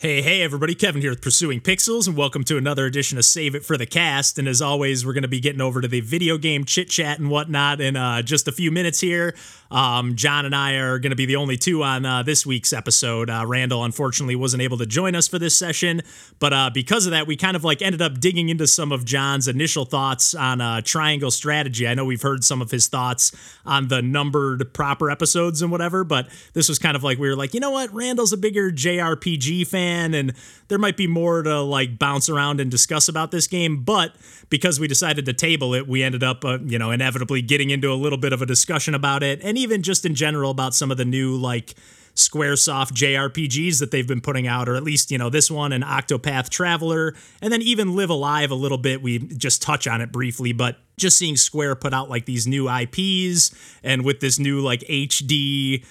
Hey, hey, everybody. Kevin here with Pursuing Pixels, and welcome to another edition of Save It for the Cast. And as always, we're going to be getting over to the video game chit chat and whatnot in uh, just a few minutes here. Um, John and I are going to be the only two on uh, this week's episode. Uh, Randall, unfortunately, wasn't able to join us for this session, but uh, because of that, we kind of like ended up digging into some of John's initial thoughts on uh, Triangle Strategy. I know we've heard some of his thoughts on the numbered proper episodes and whatever, but this was kind of like we were like, you know what? Randall's a bigger JRPG fan, and there might be more to like bounce around and discuss about this game. But because we decided to table it, we ended up, uh, you know, inevitably getting into a little bit of a discussion about it. And even just in general about some of the new like Squaresoft JRPGs that they've been putting out, or at least, you know, this one and Octopath Traveler, and then even Live A Live a little bit. We just touch on it briefly, but just seeing Square put out like these new IPs and with this new like HD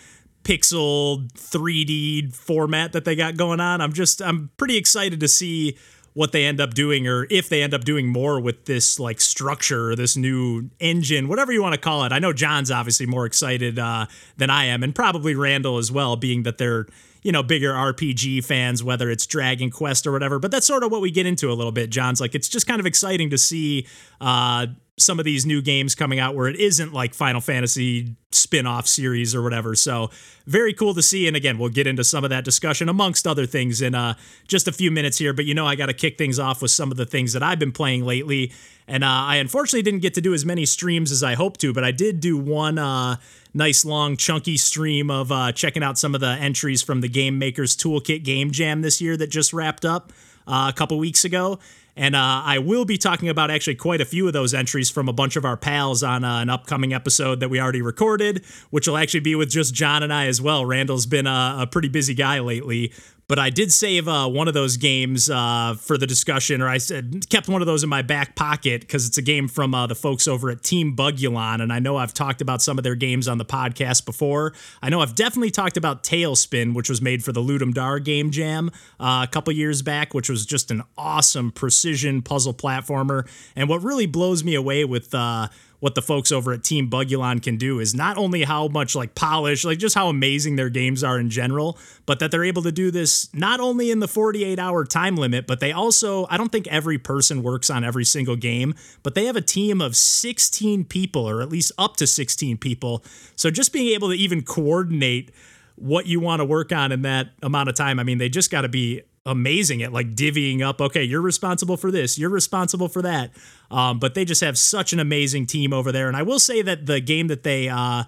pixel 3D format that they got going on, I'm just, I'm pretty excited to see what they end up doing or if they end up doing more with this like structure or this new engine whatever you want to call it. I know john's obviously more excited uh, than i am and probably randall as well being that they're you know bigger rpg fans whether it's dragon quest or whatever but that's sort of what we get into a little bit john's. Like it's just kind of exciting to see uh, some of these new games coming out where it isn't like Final Fantasy spin-off series or whatever. So very cool to see. And again, we'll get into some of that discussion amongst other things in uh, just a few minutes here. But you know, I got to kick things off with some of the things that I've been playing lately. And uh, I unfortunately didn't get to do as many streams as I hoped to, but I did do one uh, nice long chunky stream of uh, checking out some of the entries from the Game Makers Toolkit Game Jam this year that just wrapped up uh, a couple weeks ago. And uh, I will be talking about actually quite a few of those entries from a bunch of our pals on uh, an upcoming episode that we already recorded, which will actually be with just John and I as well. Randall's been a, a pretty busy guy lately, but I did save uh, one of those games uh, for the discussion, or I said, kept one of those in my back pocket because it's a game from uh, the folks over at Team Bugulon, and I know I've talked about some of their games on the podcast before. I know I've definitely talked about Tailspin, which was made for the Ludum Dare Game Jam uh, a couple years back, which was just an awesome precision puzzle platformer. And what really blows me away with uh, what the folks over at Team Bugulon can do is not only how much like polish, like just how amazing their games are in general, but that they're able to do this not only in the 48 hour time limit, but they also, I don't think every person works on every single game, but they have a team of 16 people or at least up to 16 people. So just being able to even coordinate what you want to work on in that amount of time, I mean, they just got to be amazing at like divvying up okay you're responsible for this you're responsible for that. Um, but they just have such an amazing team over there. And i will say that the game that they uh,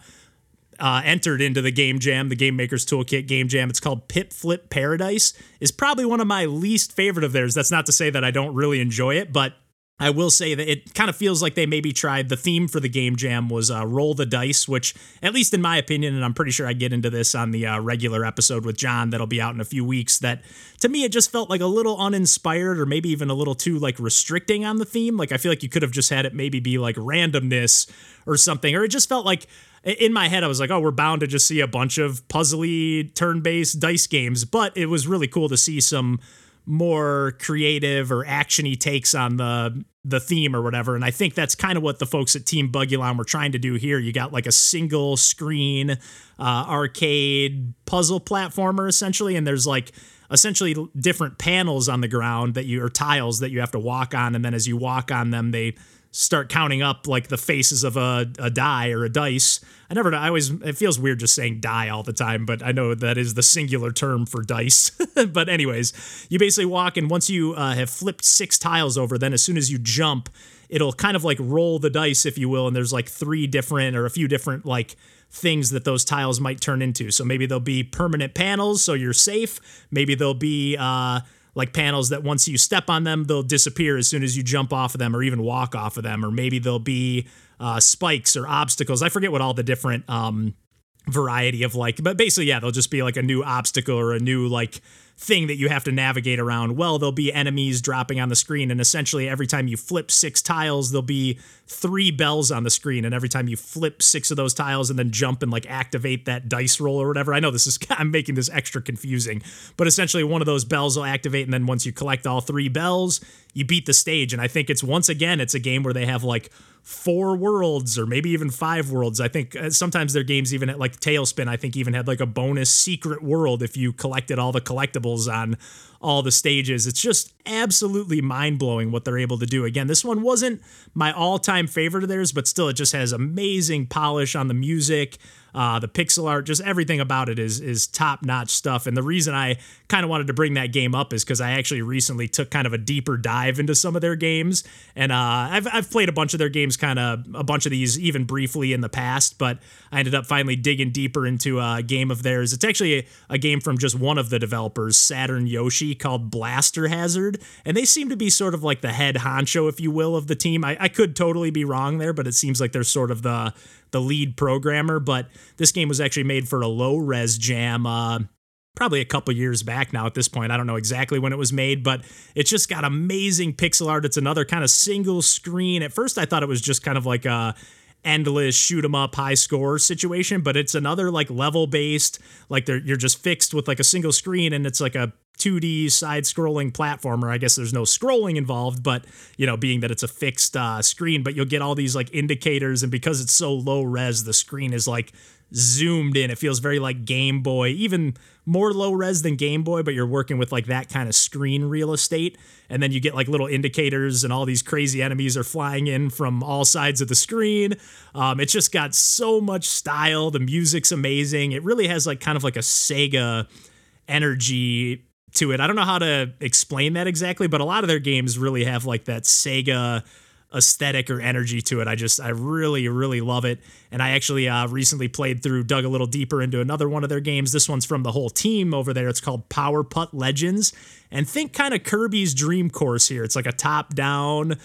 uh, entered into the game jam the game makers toolkit game jam it's called pip flip paradise is probably one of my least favorite of theirs. That's not to say that i don't really enjoy it but I will say that it kind of feels like they maybe tried the theme for the game jam was uh, roll the dice, which, at least in my opinion, and I'm pretty sure I get into this on the uh, regular episode with John that'll be out in a few weeks. That to me, it just felt like a little uninspired or maybe even a little too like restricting on the theme. Like I feel like you could have just had it maybe be like randomness or something, or it just felt like in my head, I was like, oh, we're bound to just see a bunch of puzzly turn based dice games. But it was really cool to see some more creative or actiony takes on the the theme or whatever. And I think that's kind of what the folks at Team Bugulon were trying to do here. You got like a single screen uh, arcade puzzle platformer essentially, and there's like essentially different panels on the ground that you or tiles that you have to walk on, and then as you walk on them, they start counting up like the faces of a, a die or a dice. I never, I always, it feels weird just saying die all the time, but I know that is the singular term for dice. but, anyways, you basically walk, and once you uh, have flipped six tiles over, then as soon as you jump, it'll kind of like roll the dice, if you will. And there's like three different or a few different like things that those tiles might turn into. So maybe they'll be permanent panels, so you're safe. Maybe they'll be, uh, like panels that once you step on them, they'll disappear as soon as you jump off of them or even walk off of them. Or maybe they'll be uh, spikes or obstacles. I forget what all the different um, variety of like, but basically, yeah, they'll just be like a new obstacle or a new like thing that you have to navigate around. Well, there'll be enemies dropping on the screen, and essentially every time you flip six tiles, there'll be three bells on the screen, and every time you flip six of those tiles and then jump and like activate that dice roll or whatever. I know this is I'm making this extra confusing, but essentially one of those bells will activate, and then once you collect all three bells, you beat the stage. And I think it's once again, it's a game where they have like four worlds or maybe even five worlds. I think uh, sometimes their games even had like Tailspin I think even had like a bonus secret world if you collected all the collectibles on all the stages. It's just absolutely mind blowing what they're able to do. Again, this one wasn't my all time favorite of theirs, but still, it just has amazing polish on the music. Uh, the pixel art, just everything about it is is top notch stuff. And the reason I kind of wanted to bring that game up is because I actually recently took kind of a deeper dive into some of their games, and uh, I've I've played a bunch of their games, kind of a bunch of these even briefly in the past, but I ended up finally digging deeper into a game of theirs. It's actually a, a game from just one of the developers, Saturn Yoshi, called Blaster Hazard, and they seem to be sort of like the head honcho, if you will, of the team. I, I could totally be wrong there, but it seems like they're sort of the the lead programmer. But this game was actually made for a low res jam. Uh, probably a couple years back now at this point. I don't know exactly when it was made, but it's just got amazing pixel art. It's another kind of single screen. At first, I thought it was just kind of like a endless shoot 'em up high score situation but it's another like level based like you're just fixed with like a single screen and it's like a 2D side scrolling platformer. I guess there's no scrolling involved, but you know, being that it's a fixed uh, screen, but you'll get all these like indicators, and because it's so low res, the screen is like zoomed in. It feels very like Game Boy, even more low res than Game Boy, but you're working with like that kind of screen real estate. And then you get like little indicators, and all these crazy enemies are flying in from all sides of the screen. Um, it's just got so much style. The music's amazing. It really has like kind of like a Sega energy to it. I don't know how to explain that exactly, but a lot of their games really have like that Sega aesthetic or energy to it. I just I really really love it. And I actually uh, recently played through, dug a little deeper into another one of their games. This one's from the whole team over there. It's called Power Putt Legends, and think kind of Kirby's Dream Course here. It's like a top down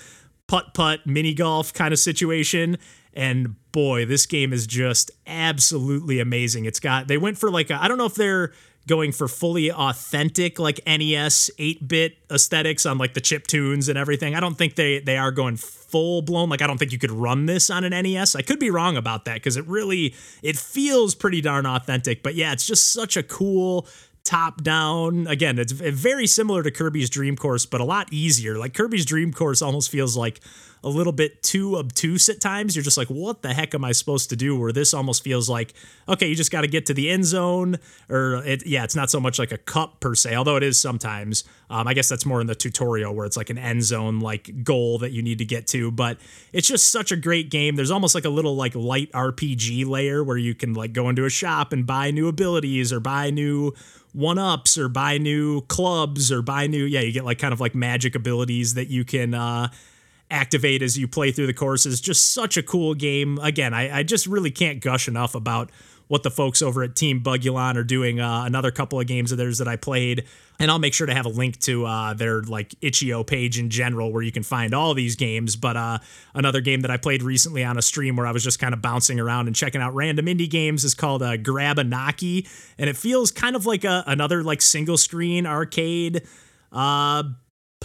putt putt mini golf kind of situation. And boy, this game is just absolutely amazing. It's got they went for like I don't know if they're going for fully authentic like NES 8-bit aesthetics on like the chip tunes and everything. I don't think they they are going full blown like I don't think you could run this on an NES. I could be wrong about that cuz it really it feels pretty darn authentic. But yeah, it's just such a cool top down. Again, it's very similar to Kirby's Dream Course, but a lot easier. Like Kirby's Dream Course almost feels like a little bit too obtuse at times. You're just like, what the heck am I supposed to do? Where this almost feels like, okay, you just got to get to the end zone, or it, yeah, it's not so much like a cup per se, although it is sometimes. Um, I guess that's more in the tutorial where it's like an end zone like goal that you need to get to. But it's just such a great game. There's almost like a little like light RPG layer where you can like go into a shop and buy new abilities or buy new one ups or buy new clubs or buy new yeah you get like kind of like magic abilities that you can uh activate as you play through the courses. Just such a cool game. Again, I, I just really can't gush enough about what the folks over at Team Bugulon are doing. Uh, another couple of games of theirs that I played, and I'll make sure to have a link to uh, their like itch.io page in general where you can find all these games. But uh, another game that I played recently on a stream where I was just kind of bouncing around and checking out random indie games is called uh, Grabanaki, and it feels kind of like a another like single screen arcade. Uh,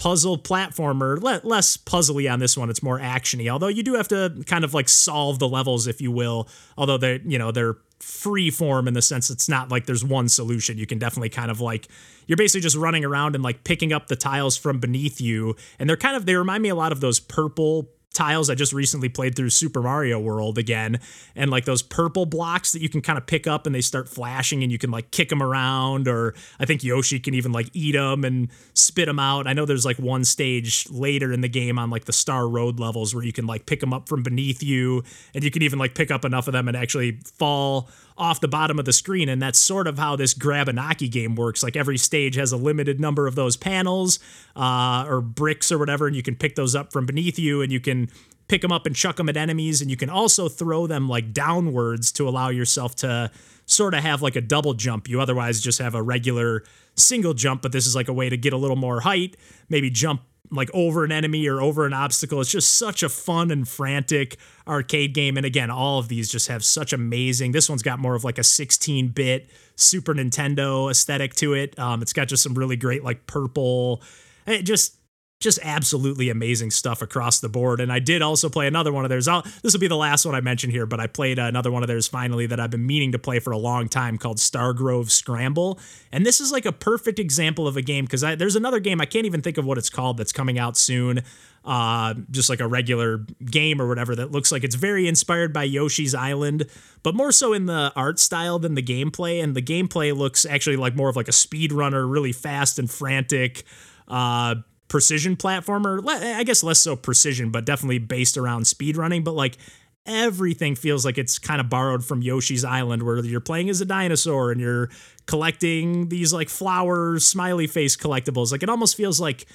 puzzle platformer, le- less puzzly on this one. It's more actiony. Although you do have to kind of like solve the levels, if you will. Although they, you know, they're free form in the sense it's not like there's one solution. You can definitely kind of like you're basically just running around and like picking up the tiles from beneath you, and they're kind of they remind me a lot of those purple tiles. I just recently played through Super Mario World again, and like those purple blocks that you can kind of pick up and they start flashing, and you can like kick them around, or I think Yoshi can even like eat them and spit them out. I know there's like one stage later in the game on like the Star Road levels where you can like pick them up from beneath you, and you can even like pick up enough of them and actually fall off the bottom of the screen. And that's sort of how this Grabanaki game works. Like every stage has a limited number of those panels uh, or bricks or whatever, and you can pick those up from beneath you and you can pick them up and chuck them at enemies. And you can also throw them like downwards to allow yourself to sort of have like a double jump. You otherwise just have a regular single jump, but this is like a way to get a little more height, maybe jump like over an enemy or over an obstacle. It's just such a fun and frantic arcade game. And again, all of these just have such amazing. This one's got more of like a 16 bit Super Nintendo aesthetic to it. Um, it's got just some really great like purple. It just just absolutely amazing stuff across the board. And I did also play another one of theirs. I'll, this will be the last one I mention here, but I played another one of theirs finally that I've been meaning to play for a long time called Stargrove Scramble. And this is like a perfect example of a game because there's another game I can't even think of what it's called that's coming out soon. Uh, just like a regular game or whatever that looks like it's very inspired by Yoshi's Island, but more so in the art style than the gameplay. And the gameplay looks actually like more of like a speed runner, really fast and frantic. Uh, precision platformer. I guess less so precision, but definitely based around speed running. But like everything feels like it's kind of borrowed from Yoshi's Island, where you're playing as a dinosaur and you're collecting these like flower smiley face collectibles. Like it almost feels like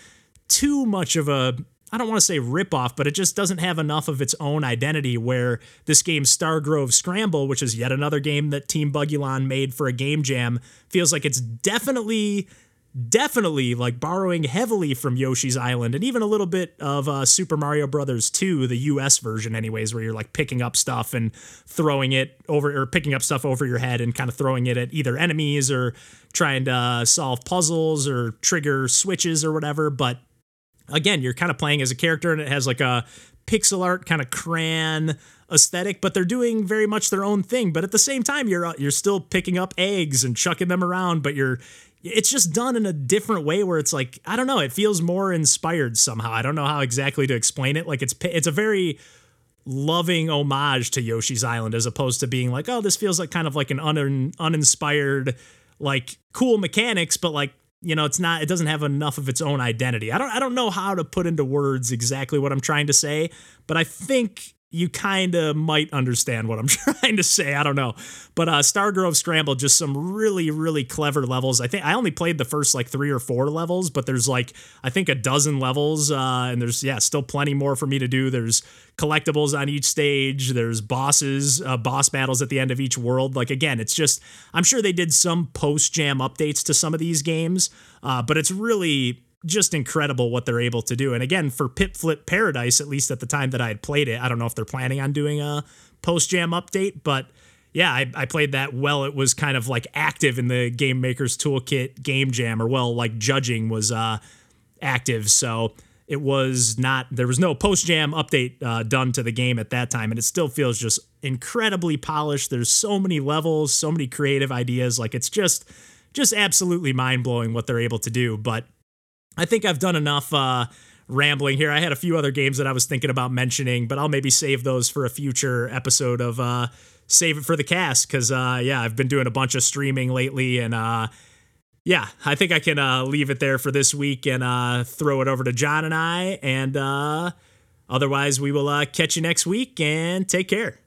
too much of a I don't want to say ripoff, but it just doesn't have enough of its own identity. Where this game, Stargrove Scramble, which is yet another game that Team Bugulon made for a game jam, feels like it's definitely definitely like borrowing heavily from Yoshi's Island and even a little bit of uh, Super Mario Brothers 2, the US version, anyways, where you're like picking up stuff and throwing it over or picking up stuff over your head and kind of throwing it at either enemies or trying to uh, solve puzzles or trigger switches or whatever. But again, you're kind of playing as a character and it has like a pixel art kind of crayon aesthetic, but they're doing very much their own thing. But at the same time, you're uh, you're still picking up eggs and chucking them around, but you're it's just done in a different way where it's like I don't know, it feels more inspired somehow. I don't know how exactly to explain it. Like it's it's a very loving homage to Yoshi's Island as opposed to being like, oh, this feels like kind of like an un, uninspired like cool mechanics, but like you know, it's not it doesn't have enough of its own identity. I don't I don't know how to put into words exactly what I'm trying to say, but I think you kind of might understand what I'm trying to say. I don't know. But uh, Stargrove Scramble, just some really, really clever levels. I think I only played the first like three or four levels, but there's like, I think a dozen levels. Uh, and there's, yeah, still plenty more for me to do. There's collectibles on each stage, there's bosses, uh, boss battles at the end of each world. Like, again, it's just, I'm sure they did some post jam updates to some of these games, uh, but it's really just incredible what they're able to do. And again, for Pip Flip Paradise, at least at the time that I had played it, I don't know if they're planning on doing a post jam update, but yeah, I, I played that well. It was kind of like active in the Game Maker's Toolkit game jam, or well, like judging was uh, active. So it was not, there was no post jam update uh, done to the game at that time. And it still feels just incredibly polished. There's so many levels, so many creative ideas. Like it's just, just absolutely mind blowing what they're able to do. But I think I've done enough uh, rambling here. I had a few other games that I was thinking about mentioning, but I'll maybe save those for a future episode of uh, Save It for the Cast because, uh, yeah, I've been doing a bunch of streaming lately and, uh, yeah, I think I can uh, leave it there for this week and uh, throw it over to John and I. And otherwise, we will catch you next week and take care.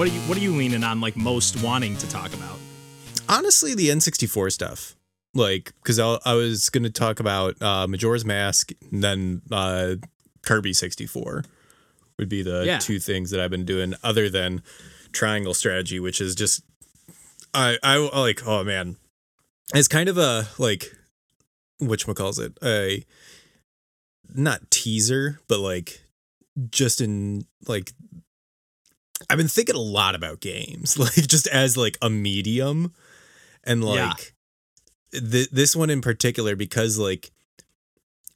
What are you What are you leaning on, like most wanting to talk about? Honestly, the N64 stuff. Like, because I, I was going to talk about uh, Majora's Mask, and then uh, Kirby 64 would be the yeah. two things that I've been doing, other than Triangle Strategy, which is just I I like. Oh man, it's kind of a like, which calls it a not teaser, but like just in like I've been thinking a lot about games, like just as like a medium, and like yeah. th- this one in particular because like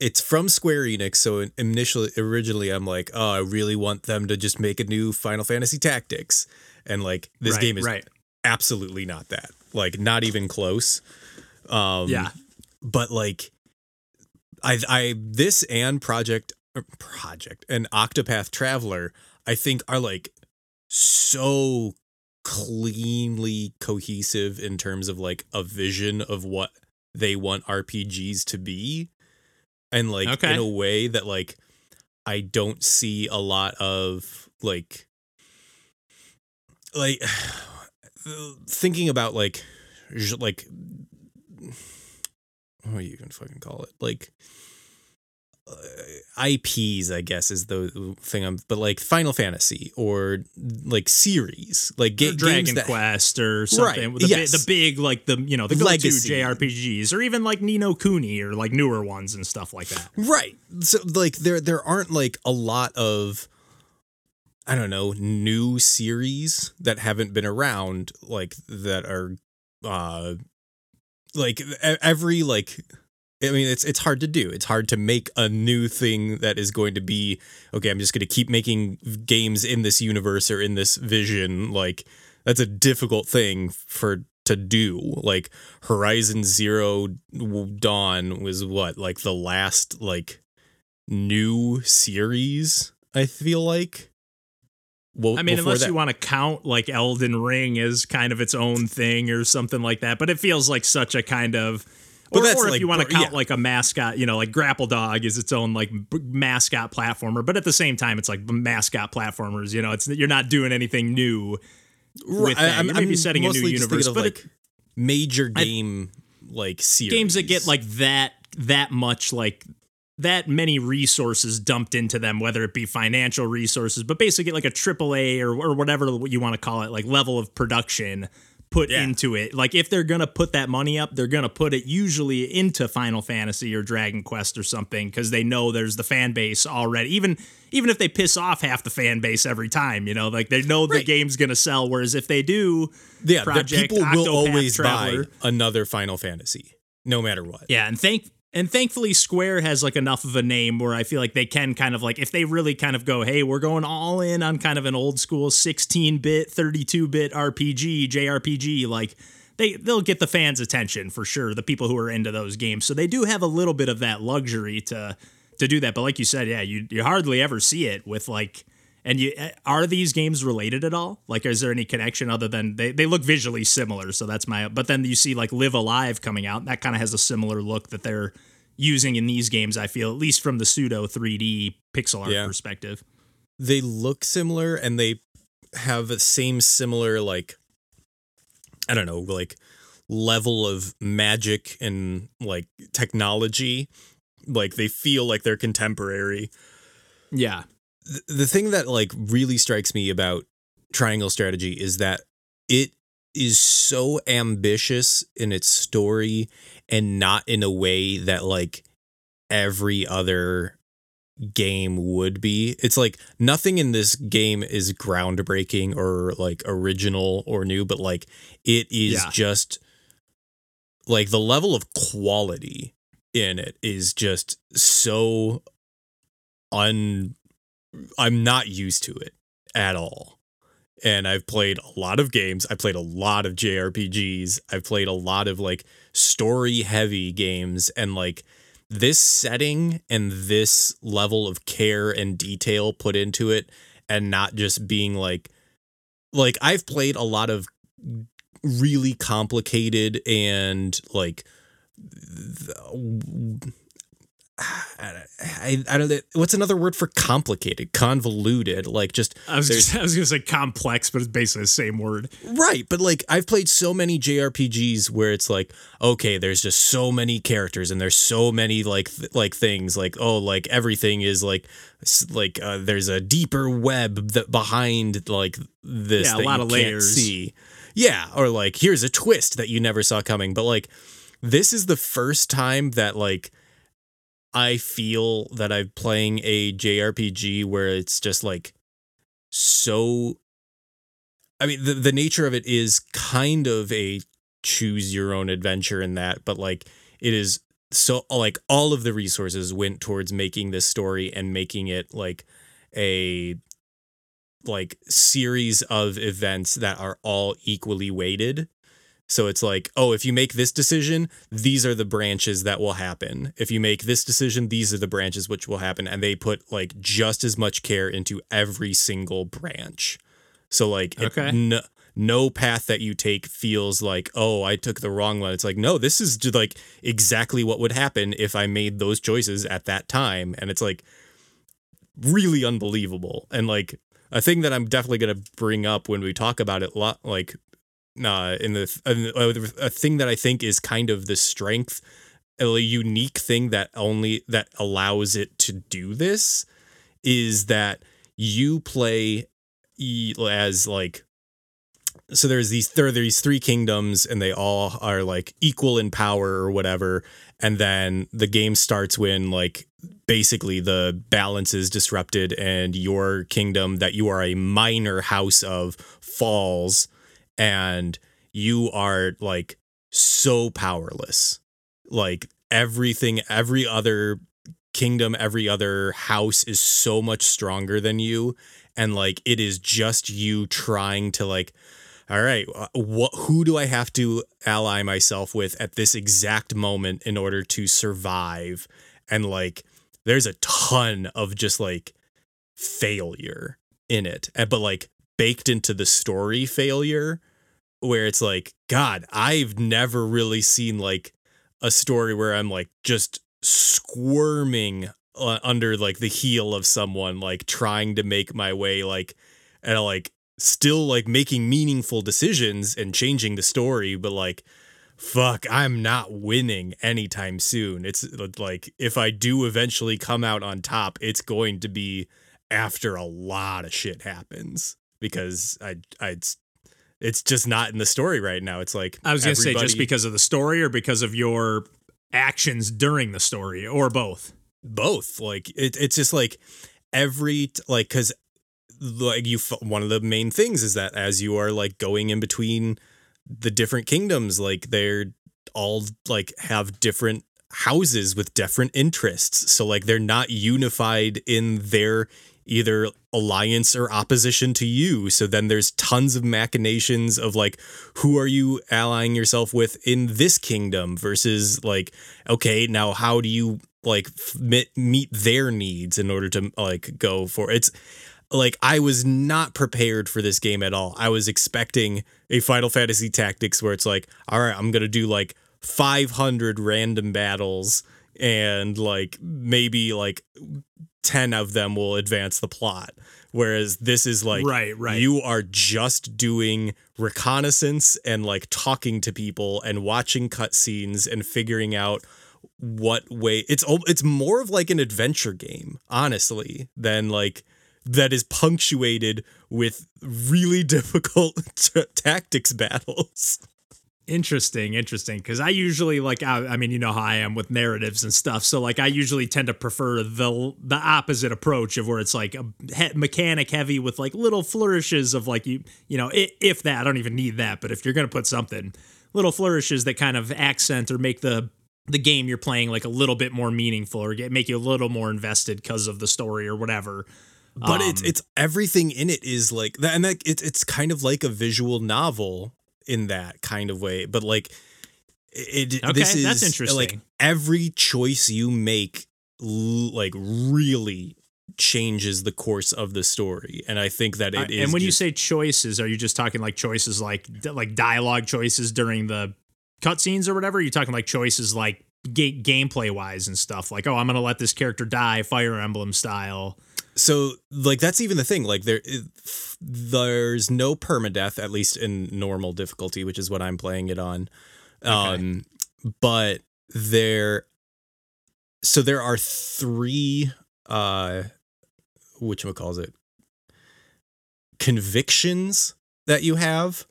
it's from Square Enix. So initially, originally, I'm like, oh, I really want them to just make a new Final Fantasy Tactics, and like this right, game is right. absolutely not that, like not even close. Um, yeah, but like, I I this and Project er, Project and Octopath Traveler, I think are like so cleanly cohesive in terms of like a vision of what they want RPGs to be and like okay. in a way that like I don't see a lot of like like thinking about like like what do you even fucking call it like IPs, I guess, is the thing. I'm, but like Final Fantasy or like series, like ga- Dragon that, Quest or something. Right, the, yes. the big like the you know the go-to JRPGs or even like Ni no Kuni or like newer ones and stuff like that. Right. So like there there aren't like a lot of I don't know new series that haven't been around like that are uh like every like I mean, it's it's hard to do. It's hard to make a new thing that is going to be okay. I'm just going to keep making games in this universe or in this vision. Like that's a difficult thing for to do. Like Horizon Zero Dawn was what like the last like new series. I feel like. Well, I mean, unless that- you want to count like Elden Ring as kind of its own thing or something like that, but it feels like such a kind of but or, that's or if like, you want to count yeah. like a mascot, you know, like Grapple Dog is its own like b- mascot platformer, but at the same time, it's like mascot platformers. You know, it's you're not doing anything new. With that. I'm, you're maybe I'm setting a new universe, but like it, major game I, like series. games that get like that that much like that many resources dumped into them, whether it be financial resources, but basically like a AAA or, or whatever you want to call it, like level of production put yeah. into it. Like if they're gonna put that money up, they're gonna put it usually into Final Fantasy or Dragon Quest or something because they know there's the fan base already. Even even if they piss off half the fan base every time, you know, like they know right. the game's gonna sell. Whereas if they do, yeah, Project people Octopath will always Traveler, buy another Final Fantasy, no matter what. Yeah, and thank and thankfully, Square has like enough of a name where I feel like they can kind of like if they really kind of go, hey, we're going all in on kind of an old school 16 bit, 32 bit RPG, JRPG, like they they'll get the fans' attention for sure. The people who are into those games, so they do have a little bit of that luxury to to do that. But like you said, yeah, you you hardly ever see it with like and you eh, are these games related at all? Like, is there any connection other than they, they look visually similar? So that's my. But then you see like Live A Live coming out. That kind of has a similar look that they're using in these games. I feel at least from the pseudo 3D pixel art yeah. perspective. They look similar and they have the same similar like I don't know like level of magic and like technology. Like they feel like they're contemporary. Yeah the thing that like really strikes me about triangle strategy is that it is so ambitious in its story and not in a way that like every other game would be. It's like nothing in this game is groundbreaking or like original or new, but like it is yeah. just like the level of quality in it is just so un I'm not used to it at all. And I've played a lot of games. I played a lot of JRPGs. I've played a lot of like story heavy games and like this setting and this level of care and detail put into it and not just being like like I've played a lot of really complicated and like I, I don't know what's another word for complicated convoluted like just I was just, I was gonna say complex but it's basically the same word. Right but like I've played so many JRPGs where it's like okay there's just so many characters and there's so many like th- like things like oh like everything is like like uh, there's a deeper web that behind like this yeah, a lot of layers. see. Yeah or like here's a twist that you never saw coming but like this is the first time that like I feel that I'm playing a JRPG where it's just like so I mean the the nature of it is kind of a choose your own adventure in that, but like it is so like all of the resources went towards making this story and making it like a like series of events that are all equally weighted so it's like, oh, if you make this decision, these are the branches that will happen. If you make this decision, these are the branches which will happen. And they put like just as much care into every single branch. So like okay. no, no path that you take feels like, oh, I took the wrong one. It's like, no, this is just like exactly what would happen if I made those choices at that time. And it's like really unbelievable. And like a thing that I'm definitely gonna bring up when we talk about it, lot like uh, in the uh, a thing that I think is kind of the strength a unique thing that only that allows it to do this is that you play as like so there's these there are these three kingdoms and they all are like equal in power or whatever and then the game starts when like basically the balance is disrupted and your kingdom that you are a minor house of falls and you are like so powerless like everything every other kingdom every other house is so much stronger than you and like it is just you trying to like all right, uh, what who do I have to ally myself with at this exact moment in order to survive? And like there's a ton of just like failure in it. But like baked into the story failure where it's like god, I've never really seen like a story where I'm like just squirming uh, under like the heel of someone like trying to make my way like and like still like making meaningful decisions and changing the story, but like fuck, I'm not winning anytime soon. It's like if I do eventually come out on top, it's going to be after a lot of shit happens because I I it's, it's just not in the story right now. It's like I was going to say just because of the story or because of your actions during the story or both. Both. Like it, it's just like every like cuz like you one of the main things is that as you are like going in between the different kingdoms like they're all like have different houses with different interests so like they're not unified in their either alliance or opposition to you so then there's tons of machinations of like who are you allying yourself with in this kingdom versus like okay now how do you like meet, their needs in order to like go for it's like I was not prepared for this game at all. I was expecting a Final Fantasy Tactics where it's like, all right, I'm gonna do like 500 random battles and like maybe like 10 of them will advance the plot. Whereas this is like, right, right. you are just doing reconnaissance and like talking to people and watching cutscenes and figuring out what way it's it's more of like an adventure game honestly than like that is punctuated with really difficult t- tactics battles. Interesting, interesting. Because I usually like, I, I, mean, you know how I am with narratives and stuff. So like, I usually tend to prefer the the opposite approach of where it's like a he- mechanic heavy with like little flourishes of like you, you know, if, if that I don't even need that, but if you're gonna put something, little flourishes that kind of accent or make the the game you're playing like a little bit more meaningful or get make you a little more invested because of the story or whatever but um, it's it's everything in it is like that, and that it's it's kind of like a visual novel in that kind of way. But like, it okay, this is that's interesting. Like every choice you make, like really changes the course of the story and i think that it uh, is and when just, you say choices are you just talking like choices like like dialogue choices during the cutscenes or whatever are you talking like choices like ga- gameplay wise and stuff like oh i'm gonna let this character die fire emblem style so like that's even the thing like there there's no permadeath at least in normal difficulty which is what i'm playing it on okay. um but there so there are three uh which one calls it convictions that you have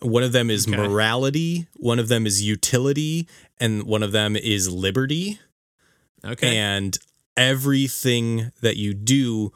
one of them is okay. morality one of them is utility and one of them is liberty okay and everything that you do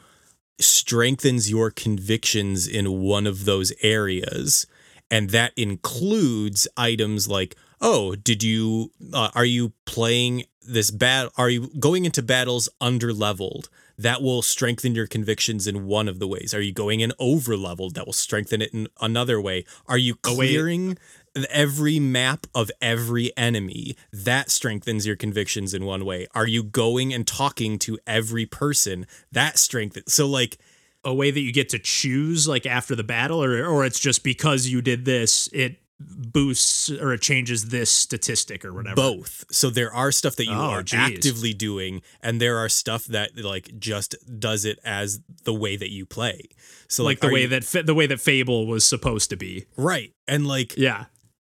strengthens your convictions in one of those areas. And that includes items like oh did you uh, are you playing this bad are you going into battles under leveled that will strengthen your convictions in one of the ways. Are you going in over leveled that will strengthen it in another way. Are you clearing every map of every enemy that strengthens your convictions in one way. Are you going and talking to every person? That strengthens so like a way that you get to choose like after the battle or or it's just because you did this it boosts or it changes this statistic or whatever? Both. So there are stuff that you oh, are geez. actively doing and there are stuff that like just does it as the way that you play. So like, like the way you, that the way that fable was supposed to be. Right. And like yeah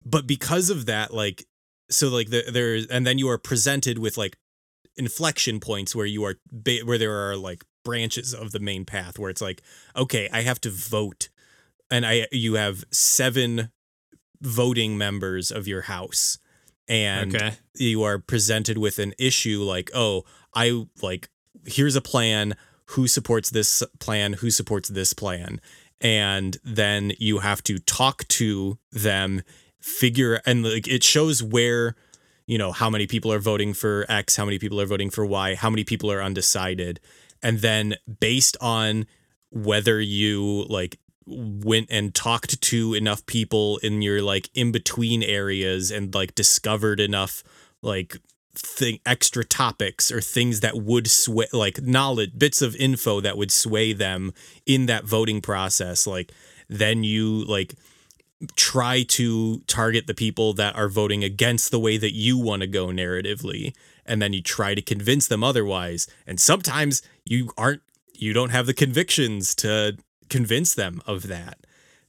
but because of that like so like the, there's and then you are presented with like inflection points where you are ba- where there are like branches of the main path where it's like okay I have to vote and I you have seven voting members of your house and okay. you are presented with an issue like oh I like here's a plan who supports this plan who supports this plan and then you have to talk to them figure and like it shows where you know how many people are voting for x how many people are voting for y how many people are undecided and then based on whether you like went and talked to enough people in your like in between areas and like discovered enough like thing extra topics or things that would sway like knowledge bits of info that would sway them in that voting process like then you like try to target the people that are voting against the way that you want to go narratively and then you try to convince them otherwise. And sometimes you aren't you don't have the convictions to convince them of that.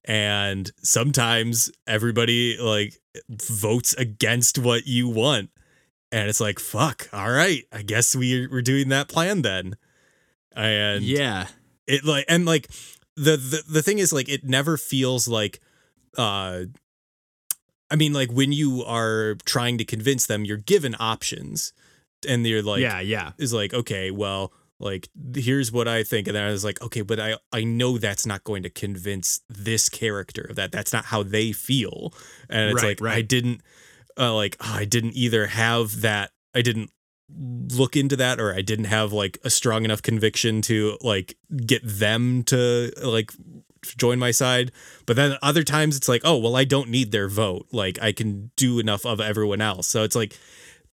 And sometimes everybody like votes against what you want. And it's like fuck all right i guess we we're doing that plan then. And yeah. it like and like the the, the thing is like it never feels like uh i mean like when you are trying to convince them you're given options and they're like yeah yeah is like okay well like here's what i think and then i was like okay but i i know that's not going to convince this character of that that's not how they feel and it's right, like right. i didn't uh, like oh, i didn't either have that i didn't look into that or i didn't have like a strong enough conviction to like get them to like join my side. But then other times it's like oh well i don't need their vote. Like i can do enough of everyone else. So it's like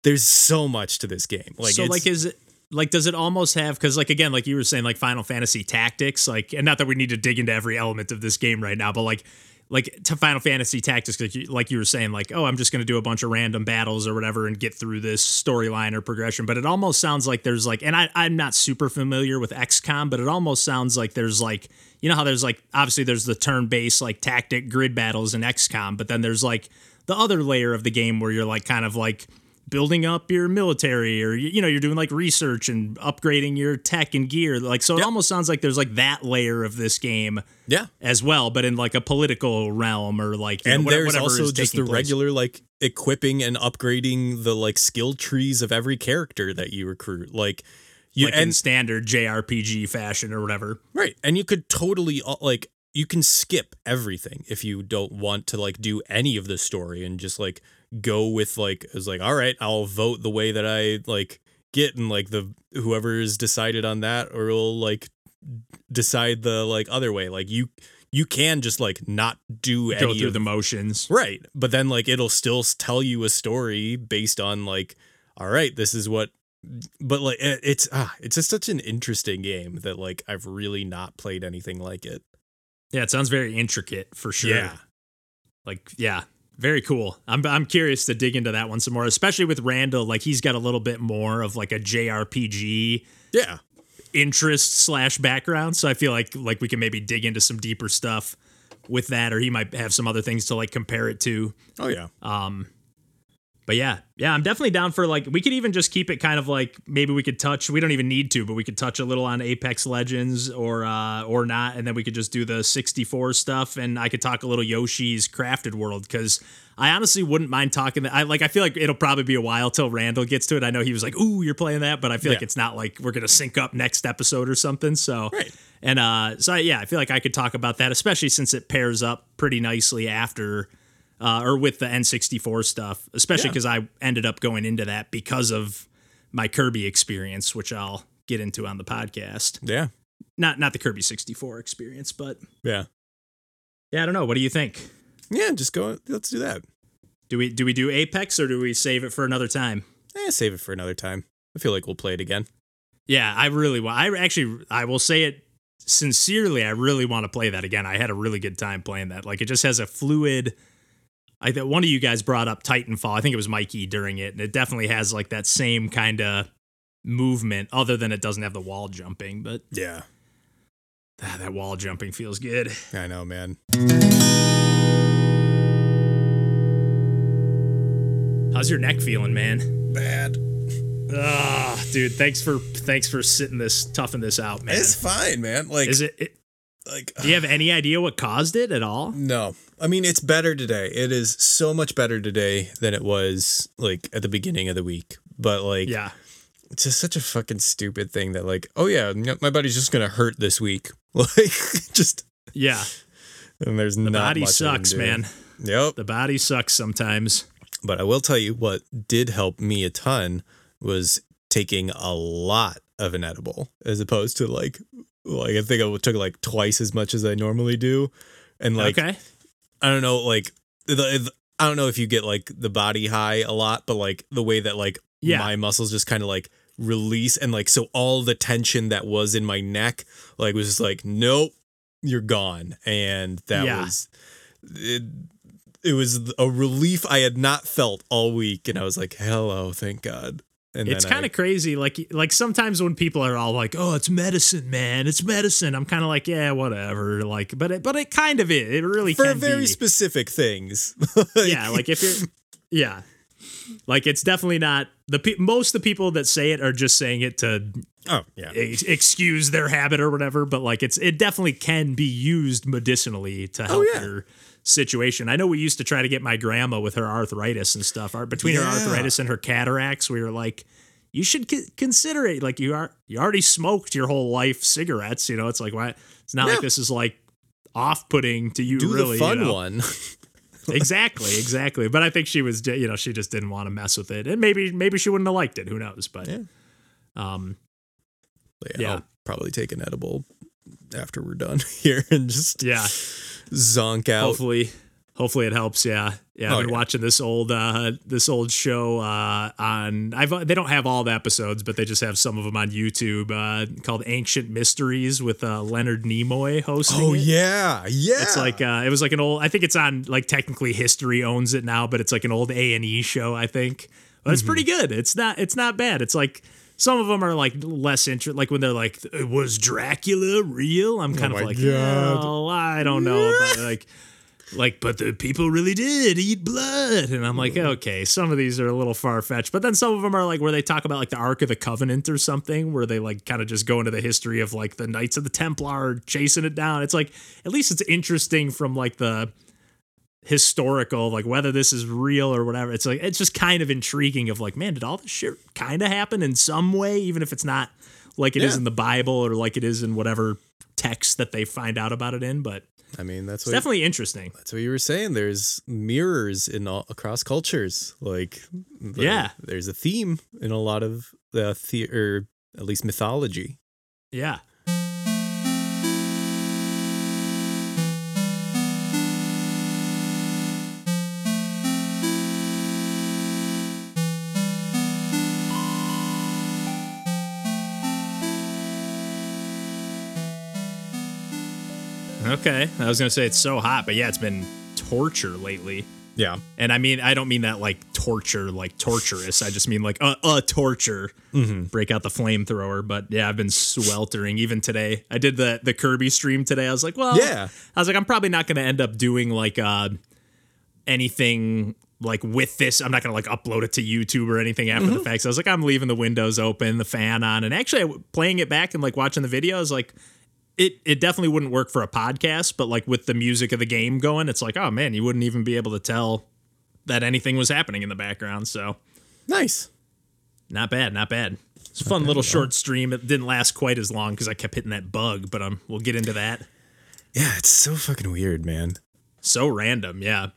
there's so much to this game. Like so like is it like does it almost have because like again like you were saying like final fantasy tactics like and not that we need to dig into every element of this game right now but like like to final fantasy tactics like you, like you were saying like oh i'm just going to do a bunch of random battles or whatever and get through this storyline or progression. But it almost sounds like there's like and I, i'm not super familiar with xcom but it almost sounds like there's like you know how there's like obviously there's the turn-based like tactic grid battles in xcom but then there's like the other layer of the game where you're like kind of like building up your military or you know you're doing like research and upgrading your tech and gear. Like so it yep. almost sounds like there's like that layer of this game yeah. as well but in like a political realm or like and know, there's also just the place. regular like equipping and upgrading the like skill trees of every character that you recruit. Like you like and, in standard JRPG fashion or whatever. Right. And you could totally uh, like you can skip everything if you don't want to like do any of the story and just like go with like it's like all right i'll vote the way that i like get and like the whoever is decided on that or will like decide the like other way like you you can just like not do go through of, the motions right but then like it'll still tell you a story based on like all right this is what but like it's ah, it's just such an interesting game that like I've really not played anything like it. Yeah, it sounds very intricate for sure. Yeah. Like yeah, very cool. I'm I'm curious to dig into that one some more, especially with Randall. Like he's got a little bit more of like a JRPG, yeah, interest slash background. So I feel like like we can maybe dig into some deeper stuff with that, or he might have some other things to like compare it to. Oh yeah. Um, but yeah, yeah, I'm definitely down for like we could even just keep it kind of like maybe we could touch. We don't even need to, but we could touch a little on Apex Legends or uh or not, and then we could just do the 64 stuff, and I could talk a little Yoshi's Crafted World because I honestly wouldn't mind talking. That I like. I feel like it'll probably be a while till Randall gets to it. I know he was like, "Ooh, you're playing that," but I feel yeah. like it's not like we're gonna sync up next episode or something. So. Right. And uh, so yeah, I feel like I could talk about that, especially since it pairs up pretty nicely after uh, or with the N64 stuff, especially because yeah. I ended up going into that because of my Kirby experience, which I'll get into on the podcast. Yeah. Not not the Kirby 64 experience, but yeah. Yeah, I don't know. What do you think? Yeah, just go. Let's do that. Do we do we do Apex or do we save it for another time? Eh, save it for another time. I feel like we'll play it again. Yeah, I really want. I actually, I will say it sincerely. I really want to play that again. I had a really good time playing that. Like it just has a fluid I think one of you guys brought up Titanfall. I think it was Mikey during it, and it definitely has like that same kind of movement, other than it doesn't have the wall jumping. But yeah, ah, that wall jumping feels good. I know, man. How's your neck feeling, man? Bad. Ah, dude, thanks for thanks for sitting this toughing this out, man. It's fine, man. Like, is it, it like? Do you have any idea what caused it at all? No, I mean it's better today. It is so much better today than it was like at the beginning of the week. But like, yeah, it's just such a fucking stupid thing that like, oh yeah, my body's just gonna hurt this week. Like, just yeah. And there's the not body sucks, man. Yep, the body sucks sometimes. But I will tell you what did help me a ton was taking a lot of an edible as opposed to like like I think I took like twice as much as I normally do, and like okay. I don't know like the, the, I don't know if you get like the body high a lot, but like the way that like yeah. my muscles just kind of like release and like so all the tension that was in my neck like was just like nope you're gone and that yeah. was it, it was a relief I had not felt all week and I was like hello thank god and it's kind of crazy like like sometimes when people are all like oh it's medicine man it's medicine i'm kind of like yeah whatever like but it but it kind of is it really for very be. specific things like, yeah like if you're yeah like it's definitely not the pe- most of the people that say it are just saying it to oh yeah ex- excuse their habit or whatever. But like it's it definitely can be used medicinally to oh, help oh, yeah. your situation. I know we used to try to get my grandma with her arthritis and stuff. Our, between yeah. her arthritis and her cataracts, we were like, you should consider it. Like you are you already smoked your whole life cigarettes. You know, it's like why it's not yeah. like this is like off putting to you. Do really, the fun you know? one. exactly, exactly. But I think she was, you know, she just didn't want to mess with it, and maybe, maybe she wouldn't have liked it. Who knows? But, yeah. um, yeah, yeah. I'll probably take an edible after we're done here and just yeah, zonk out. Hopefully, hopefully it helps. Yeah, yeah. I've oh, been yeah. watching this old uh, this old show uh, on. I've they don't have all the episodes, but they just have some of them on YouTube uh, called Ancient Mysteries with uh, Leonard Nimoy hosting. Oh it. yeah, yeah. It's like uh, it was like an old. I think it's on like technically History owns it now, but it's like an old A and E show. I think, but it's mm-hmm. pretty good. It's not. It's not bad. It's like some of them are like less interest. Like when they're like, "Was Dracula real?" I'm oh kind oh of like, God. "Oh, I don't know." about, like like, but the people really did eat blood. And I'm like, mm. okay, some of these are a little far fetched. But then some of them are like where they talk about like the Ark of the Covenant or something, where they like kind of just go into the history of like the Knights of the Templar chasing it down. It's like, at least it's interesting from like the historical, like whether this is real or whatever. It's like, it's just kind of intriguing of like, man, did all this shit kind of happen in some way, even if it's not like it yeah. is in the Bible or like it is in whatever text that they find out about it in. But I mean, that's what definitely interesting. That's what you were saying. There's mirrors in all across cultures. Like, the, yeah, there's a theme in a lot of the, the or at least mythology. Yeah. Okay. I was going to say it's so hot, but yeah, it's been torture lately. Yeah. And I mean, I don't mean that like torture, like torturous. I just mean like a, a torture. Mm-hmm. Break out the flamethrower. But yeah, I've been sweltering even today. I did the the Kirby stream today. I was like, well, yeah. I was like, I'm probably not going to end up doing like uh anything like with this. I'm not going to like upload it to YouTube or anything after mm-hmm. the fact. So I was like, I'm leaving the windows open, the fan on, and actually playing it back and like watching the video. I was like it it definitely wouldn't work for a podcast, but like with the music of the game going, it's like, oh man, you wouldn't even be able to tell that anything was happening in the background. So nice. Not bad, not bad. It's a fun little short stream. It didn't last quite as long because I kept hitting that bug, but um, we'll get into that. Yeah, it's so fucking weird, man. So random, yeah.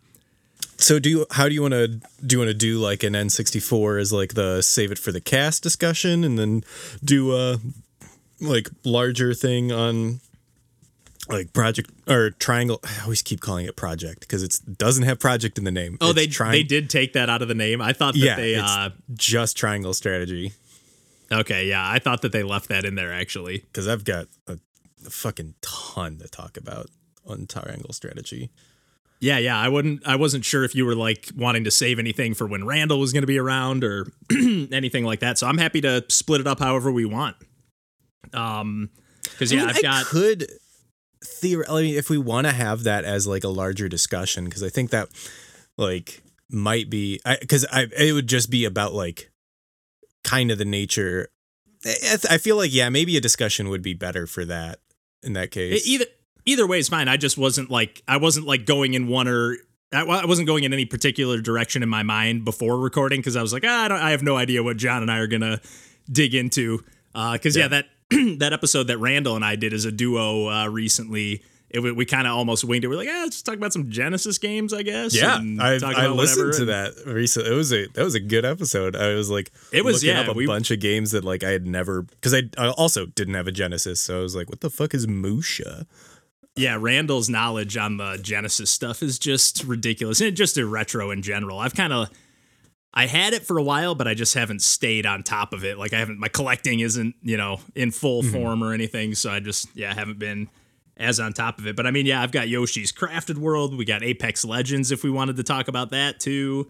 So do you? How do you want to? Do you want to do like an N sixty four as like the save it for the cast discussion, and then do uh like larger thing on like project or triangle i always keep calling it project because it doesn't have project in the name. Oh it's they tri- they did take that out of the name? I thought that yeah, they uh just triangle strategy. Okay yeah i thought that they left that in there actually. Because i've got a, a, fucking ton to talk about on triangle strategy. Yeah yeah i wouldn't i wasn't sure if you were like wanting to save anything for when randall was going to be around or anything like that so i'm happy to split it up however we want um, because yeah, I mean, I've got I could theoretically, if we want to have that as like a larger discussion, because I think that like might be because I, I, it would just be about like kind of the nature. I, I feel like yeah, maybe a discussion would be better for that in that case. Either either way is fine. I just wasn't like I wasn't like going in one or I wasn't going in any particular direction in my mind before recording because I was like, ah, I, I, have no idea what John and I are gonna dig into. Because uh, yeah. yeah. that that episode that Randall and I did as a duo uh, recently, it, we kind of almost winged it. We're like, yeah, let's talk about some Genesis games, I guess. Yeah, I, I listened to that recently. It was a that was a good episode. I was like, it was yeah, up a we, bunch of games that like I had never because I, I also didn't have a Genesis, so I was like, what the fuck is Musha? Yeah, Randall's knowledge on the Genesis stuff is just ridiculous. And just a retro in general. I've kind of I had it for a while, but I just haven't stayed on top of it. Like I haven't my collecting isn't, you know, in full mm-hmm. form or anything. So I just yeah, I haven't been as on top of it. But I mean, yeah, I've got Yoshi's Crafted World. We got Apex Legends if we wanted to talk about that too.